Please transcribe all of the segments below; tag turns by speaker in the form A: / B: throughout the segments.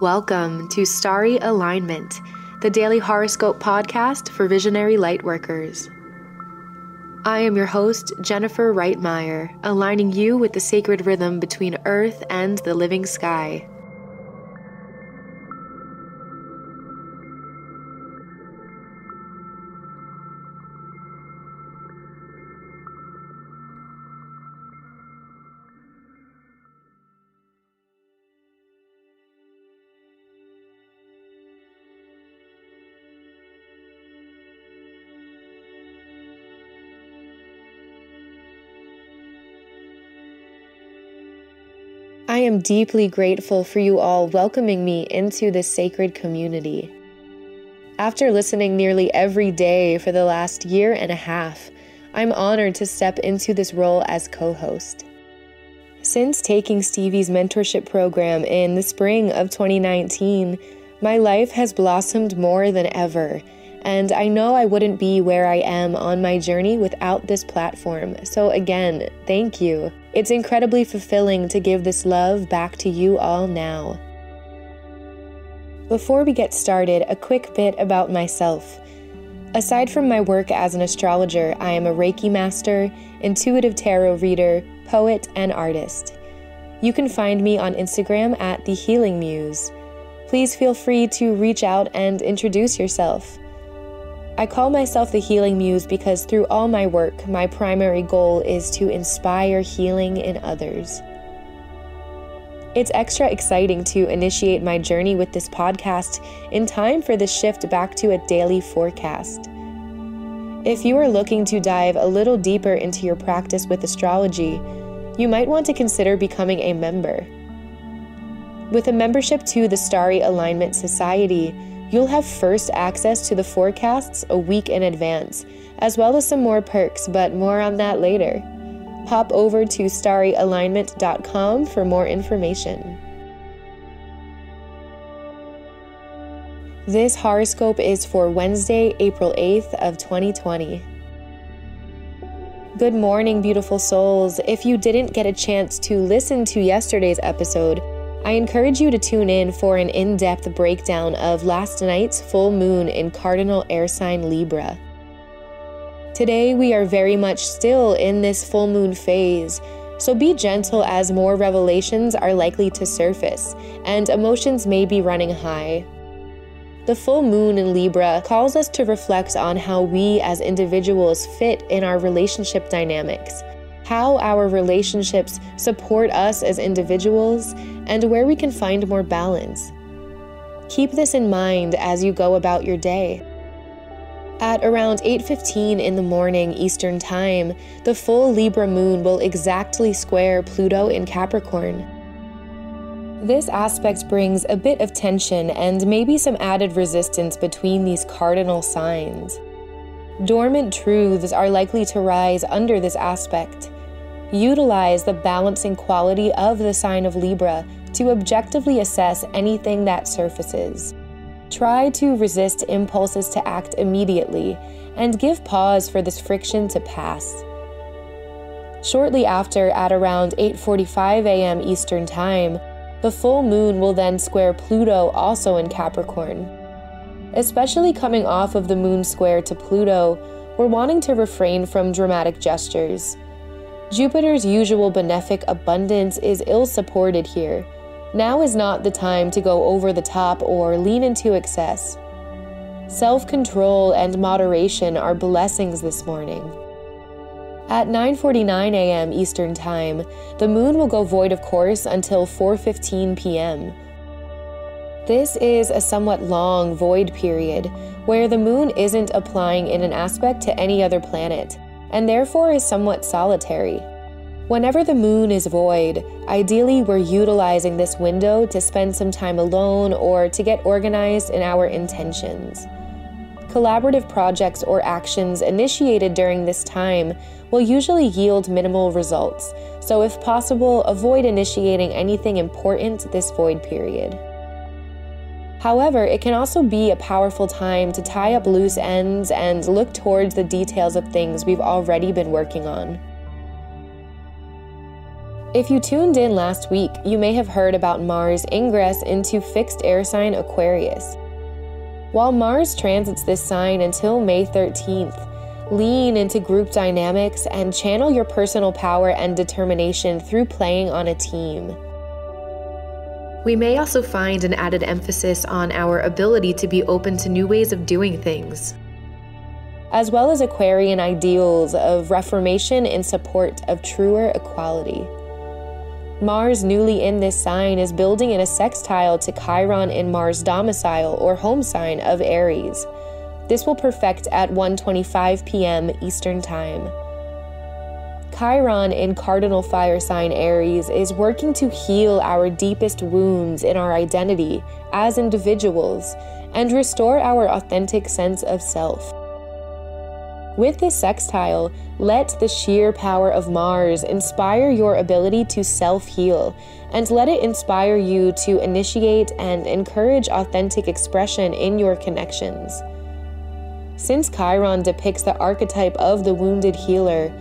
A: Welcome to Starry Alignment, the daily horoscope podcast for visionary lightworkers. I am your host, Jennifer Reitmeyer, aligning you with the sacred rhythm between Earth and the living sky. I am deeply grateful for you all welcoming me into this sacred community. After listening nearly every day for the last year and a half, I'm honored to step into this role as co host. Since taking Stevie's mentorship program in the spring of 2019, my life has blossomed more than ever, and I know I wouldn't be where I am on my journey without this platform. So, again, thank you. It's incredibly fulfilling to give this love back to you all now. Before we get started, a quick bit about myself. Aside from my work as an astrologer, I am a Reiki master, intuitive tarot reader, poet, and artist. You can find me on Instagram at The Healing Muse. Please feel free to reach out and introduce yourself. I call myself the Healing Muse because through all my work, my primary goal is to inspire healing in others. It's extra exciting to initiate my journey with this podcast in time for the shift back to a daily forecast. If you are looking to dive a little deeper into your practice with astrology, you might want to consider becoming a member. With a membership to the Starry Alignment Society, You'll have first access to the forecasts a week in advance, as well as some more perks, but more on that later. Pop over to starryalignment.com for more information. This horoscope is for Wednesday, April 8th of 2020. Good morning, beautiful souls. If you didn't get a chance to listen to yesterday's episode, I encourage you to tune in for an in depth breakdown of last night's full moon in cardinal air sign Libra. Today, we are very much still in this full moon phase, so be gentle as more revelations are likely to surface and emotions may be running high. The full moon in Libra calls us to reflect on how we as individuals fit in our relationship dynamics how our relationships support us as individuals, and where we can find more balance. Keep this in mind as you go about your day. At around 8:15 in the morning Eastern Time, the full Libra moon will exactly square Pluto in Capricorn. This aspect brings a bit of tension and maybe some added resistance between these cardinal signs. Dormant truths are likely to rise under this aspect, Utilize the balancing quality of the sign of Libra to objectively assess anything that surfaces. Try to resist impulses to act immediately and give pause for this friction to pass. Shortly after, at around 8:45 a.m. Eastern Time, the full moon will then square Pluto also in Capricorn. Especially coming off of the moon square to Pluto, we're wanting to refrain from dramatic gestures. Jupiter's usual benefic abundance is ill supported here. Now is not the time to go over the top or lean into excess. Self control and moderation are blessings this morning. At 9:49 a.m. Eastern Time, the moon will go void of course until 4:15 p.m. This is a somewhat long void period where the moon isn't applying in an aspect to any other planet and therefore is somewhat solitary. Whenever the moon is void, ideally we're utilizing this window to spend some time alone or to get organized in our intentions. Collaborative projects or actions initiated during this time will usually yield minimal results, so if possible, avoid initiating anything important this void period. However, it can also be a powerful time to tie up loose ends and look towards the details of things we've already been working on. If you tuned in last week, you may have heard about Mars' ingress into fixed air sign Aquarius. While Mars transits this sign until May 13th, lean into group dynamics and channel your personal power and determination through playing on a team. We may also find an added emphasis on our ability to be open to new ways of doing things, as well as Aquarian ideals of reformation in support of truer equality. Mars, newly in this sign, is building in a sextile to Chiron in Mars' domicile or home sign of Aries. This will perfect at 1:25 p.m. Eastern Time. Chiron in cardinal fire sign Aries is working to heal our deepest wounds in our identity as individuals and restore our authentic sense of self. With this sextile, let the sheer power of Mars inspire your ability to self heal, and let it inspire you to initiate and encourage authentic expression in your connections. Since Chiron depicts the archetype of the wounded healer,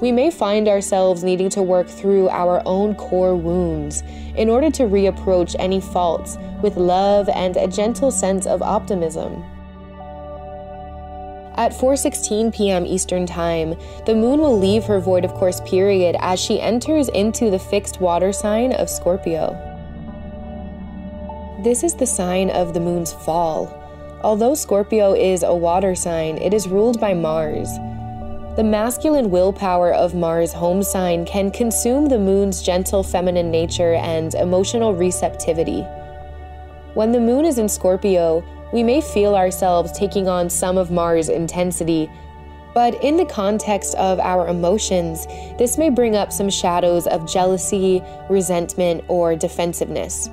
A: we may find ourselves needing to work through our own core wounds in order to reapproach any faults with love and a gentle sense of optimism. At 4:16 p.m. Eastern Time, the moon will leave her void of course period as she enters into the fixed water sign of Scorpio. This is the sign of the moon's fall. Although Scorpio is a water sign, it is ruled by Mars. The masculine willpower of Mars' home sign can consume the moon's gentle feminine nature and emotional receptivity. When the moon is in Scorpio, we may feel ourselves taking on some of Mars' intensity, but in the context of our emotions, this may bring up some shadows of jealousy, resentment, or defensiveness.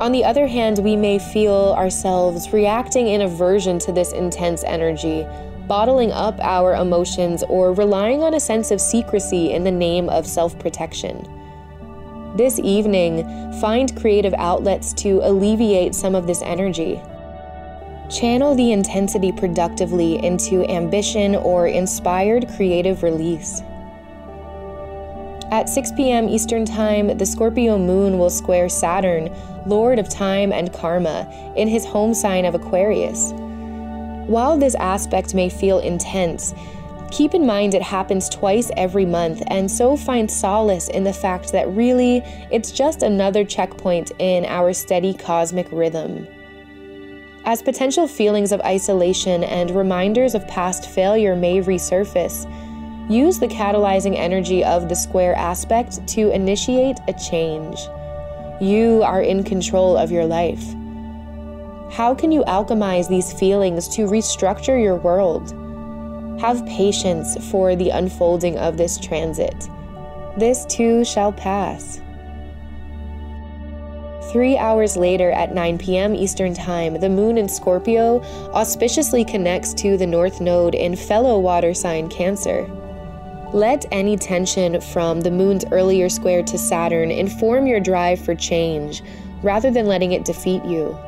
A: On the other hand, we may feel ourselves reacting in aversion to this intense energy, bottling up our emotions, or relying on a sense of secrecy in the name of self protection. This evening, find creative outlets to alleviate some of this energy. Channel the intensity productively into ambition or inspired creative release. At 6 p.m. Eastern Time, the Scorpio moon will square Saturn, Lord of Time and Karma, in his home sign of Aquarius. While this aspect may feel intense, keep in mind it happens twice every month, and so find solace in the fact that really it's just another checkpoint in our steady cosmic rhythm. As potential feelings of isolation and reminders of past failure may resurface, use the catalyzing energy of the square aspect to initiate a change. You are in control of your life. How can you alchemize these feelings to restructure your world? Have patience for the unfolding of this transit. This too shall pass. Three hours later at 9 p.m. Eastern Time, the moon in Scorpio auspiciously connects to the North Node in fellow water sign Cancer. Let any tension from the moon's earlier square to Saturn inform your drive for change rather than letting it defeat you.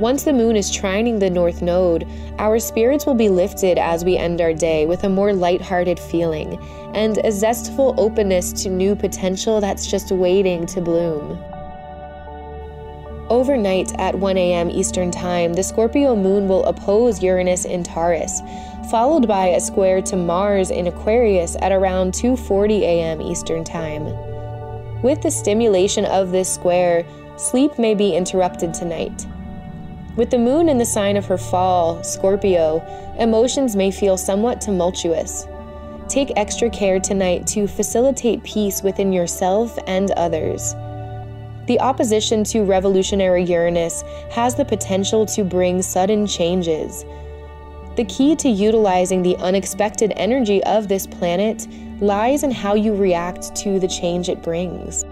A: Once the moon is trining the North Node, our spirits will be lifted as we end our day with a more lighthearted feeling and a zestful openness to new potential that's just waiting to bloom. Overnight at 1 a.m. Eastern Time, the Scorpio moon will oppose Uranus in Taurus, followed by a square to Mars in Aquarius at around 2:40 a.m. Eastern Time. With the stimulation of this square, sleep may be interrupted tonight. With the moon in the sign of her fall, Scorpio, emotions may feel somewhat tumultuous. Take extra care tonight to facilitate peace within yourself and others. The opposition to revolutionary Uranus has the potential to bring sudden changes. The key to utilizing the unexpected energy of this planet lies in how you react to the change it brings.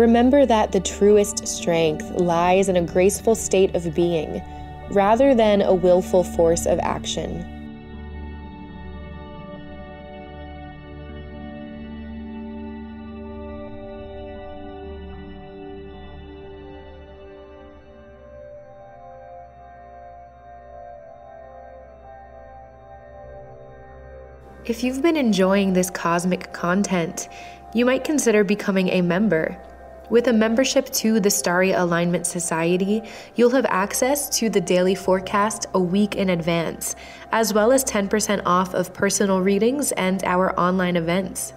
A: Remember that the truest strength lies in a graceful state of being rather than a willful force of action. If you've been enjoying this cosmic content, you might consider becoming a member. With a membership to the Starry Alignment Society, you'll have access to the daily forecast a week in advance, as well as 10% off of personal readings and our online events.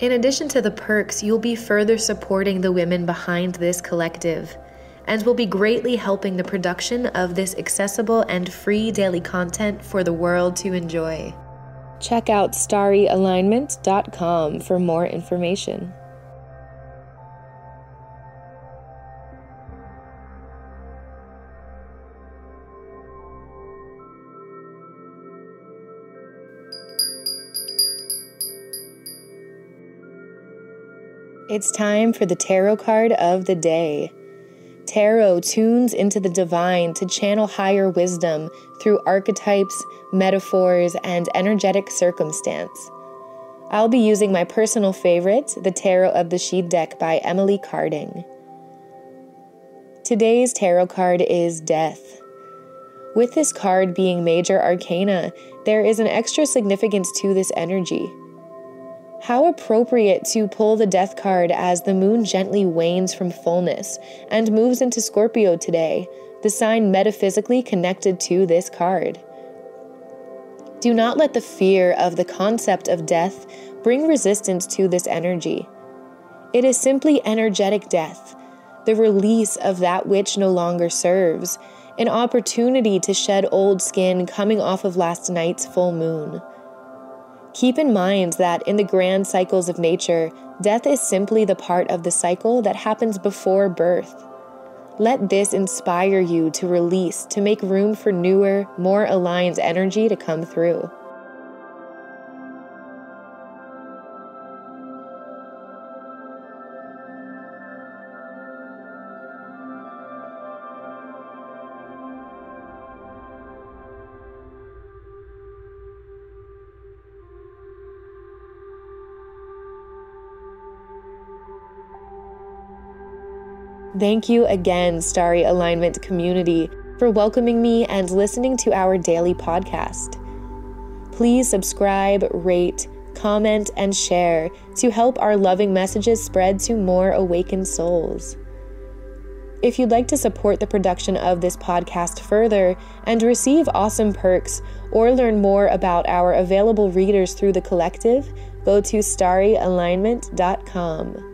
A: In addition to the perks, you'll be further supporting the women behind this collective and will be greatly helping the production of this accessible and free daily content for the world to enjoy. Check out starryalignment.com for more information. It's time for the tarot card of the day. Tarot tunes into the divine to channel higher wisdom through archetypes, metaphors, and energetic circumstance. I'll be using my personal favorite, the Tarot of the Sidhe deck by Emily Carding. Today's tarot card is Death. With this card being major arcana, there is an extra significance to this energy. How appropriate to pull the death card as the moon gently wanes from fullness and moves into Scorpio today, the sign metaphysically connected to this card. Do not let the fear of the concept of death bring resistance to this energy. It is simply energetic death, the release of that which no longer serves, an opportunity to shed old skin coming off of last night's full moon. Keep in mind that in the grand cycles of nature, death is simply the part of the cycle that happens before birth. Let this inspire you to release, to make room for newer, more aligned energy to come through. Thank you again, Starry Alignment community, for welcoming me and listening to our daily podcast. Please subscribe, rate, comment, and share to help our loving messages spread to more awakened souls. If you'd like to support the production of this podcast further and receive awesome perks or learn more about our available readers through the collective, go to starryalignment.com.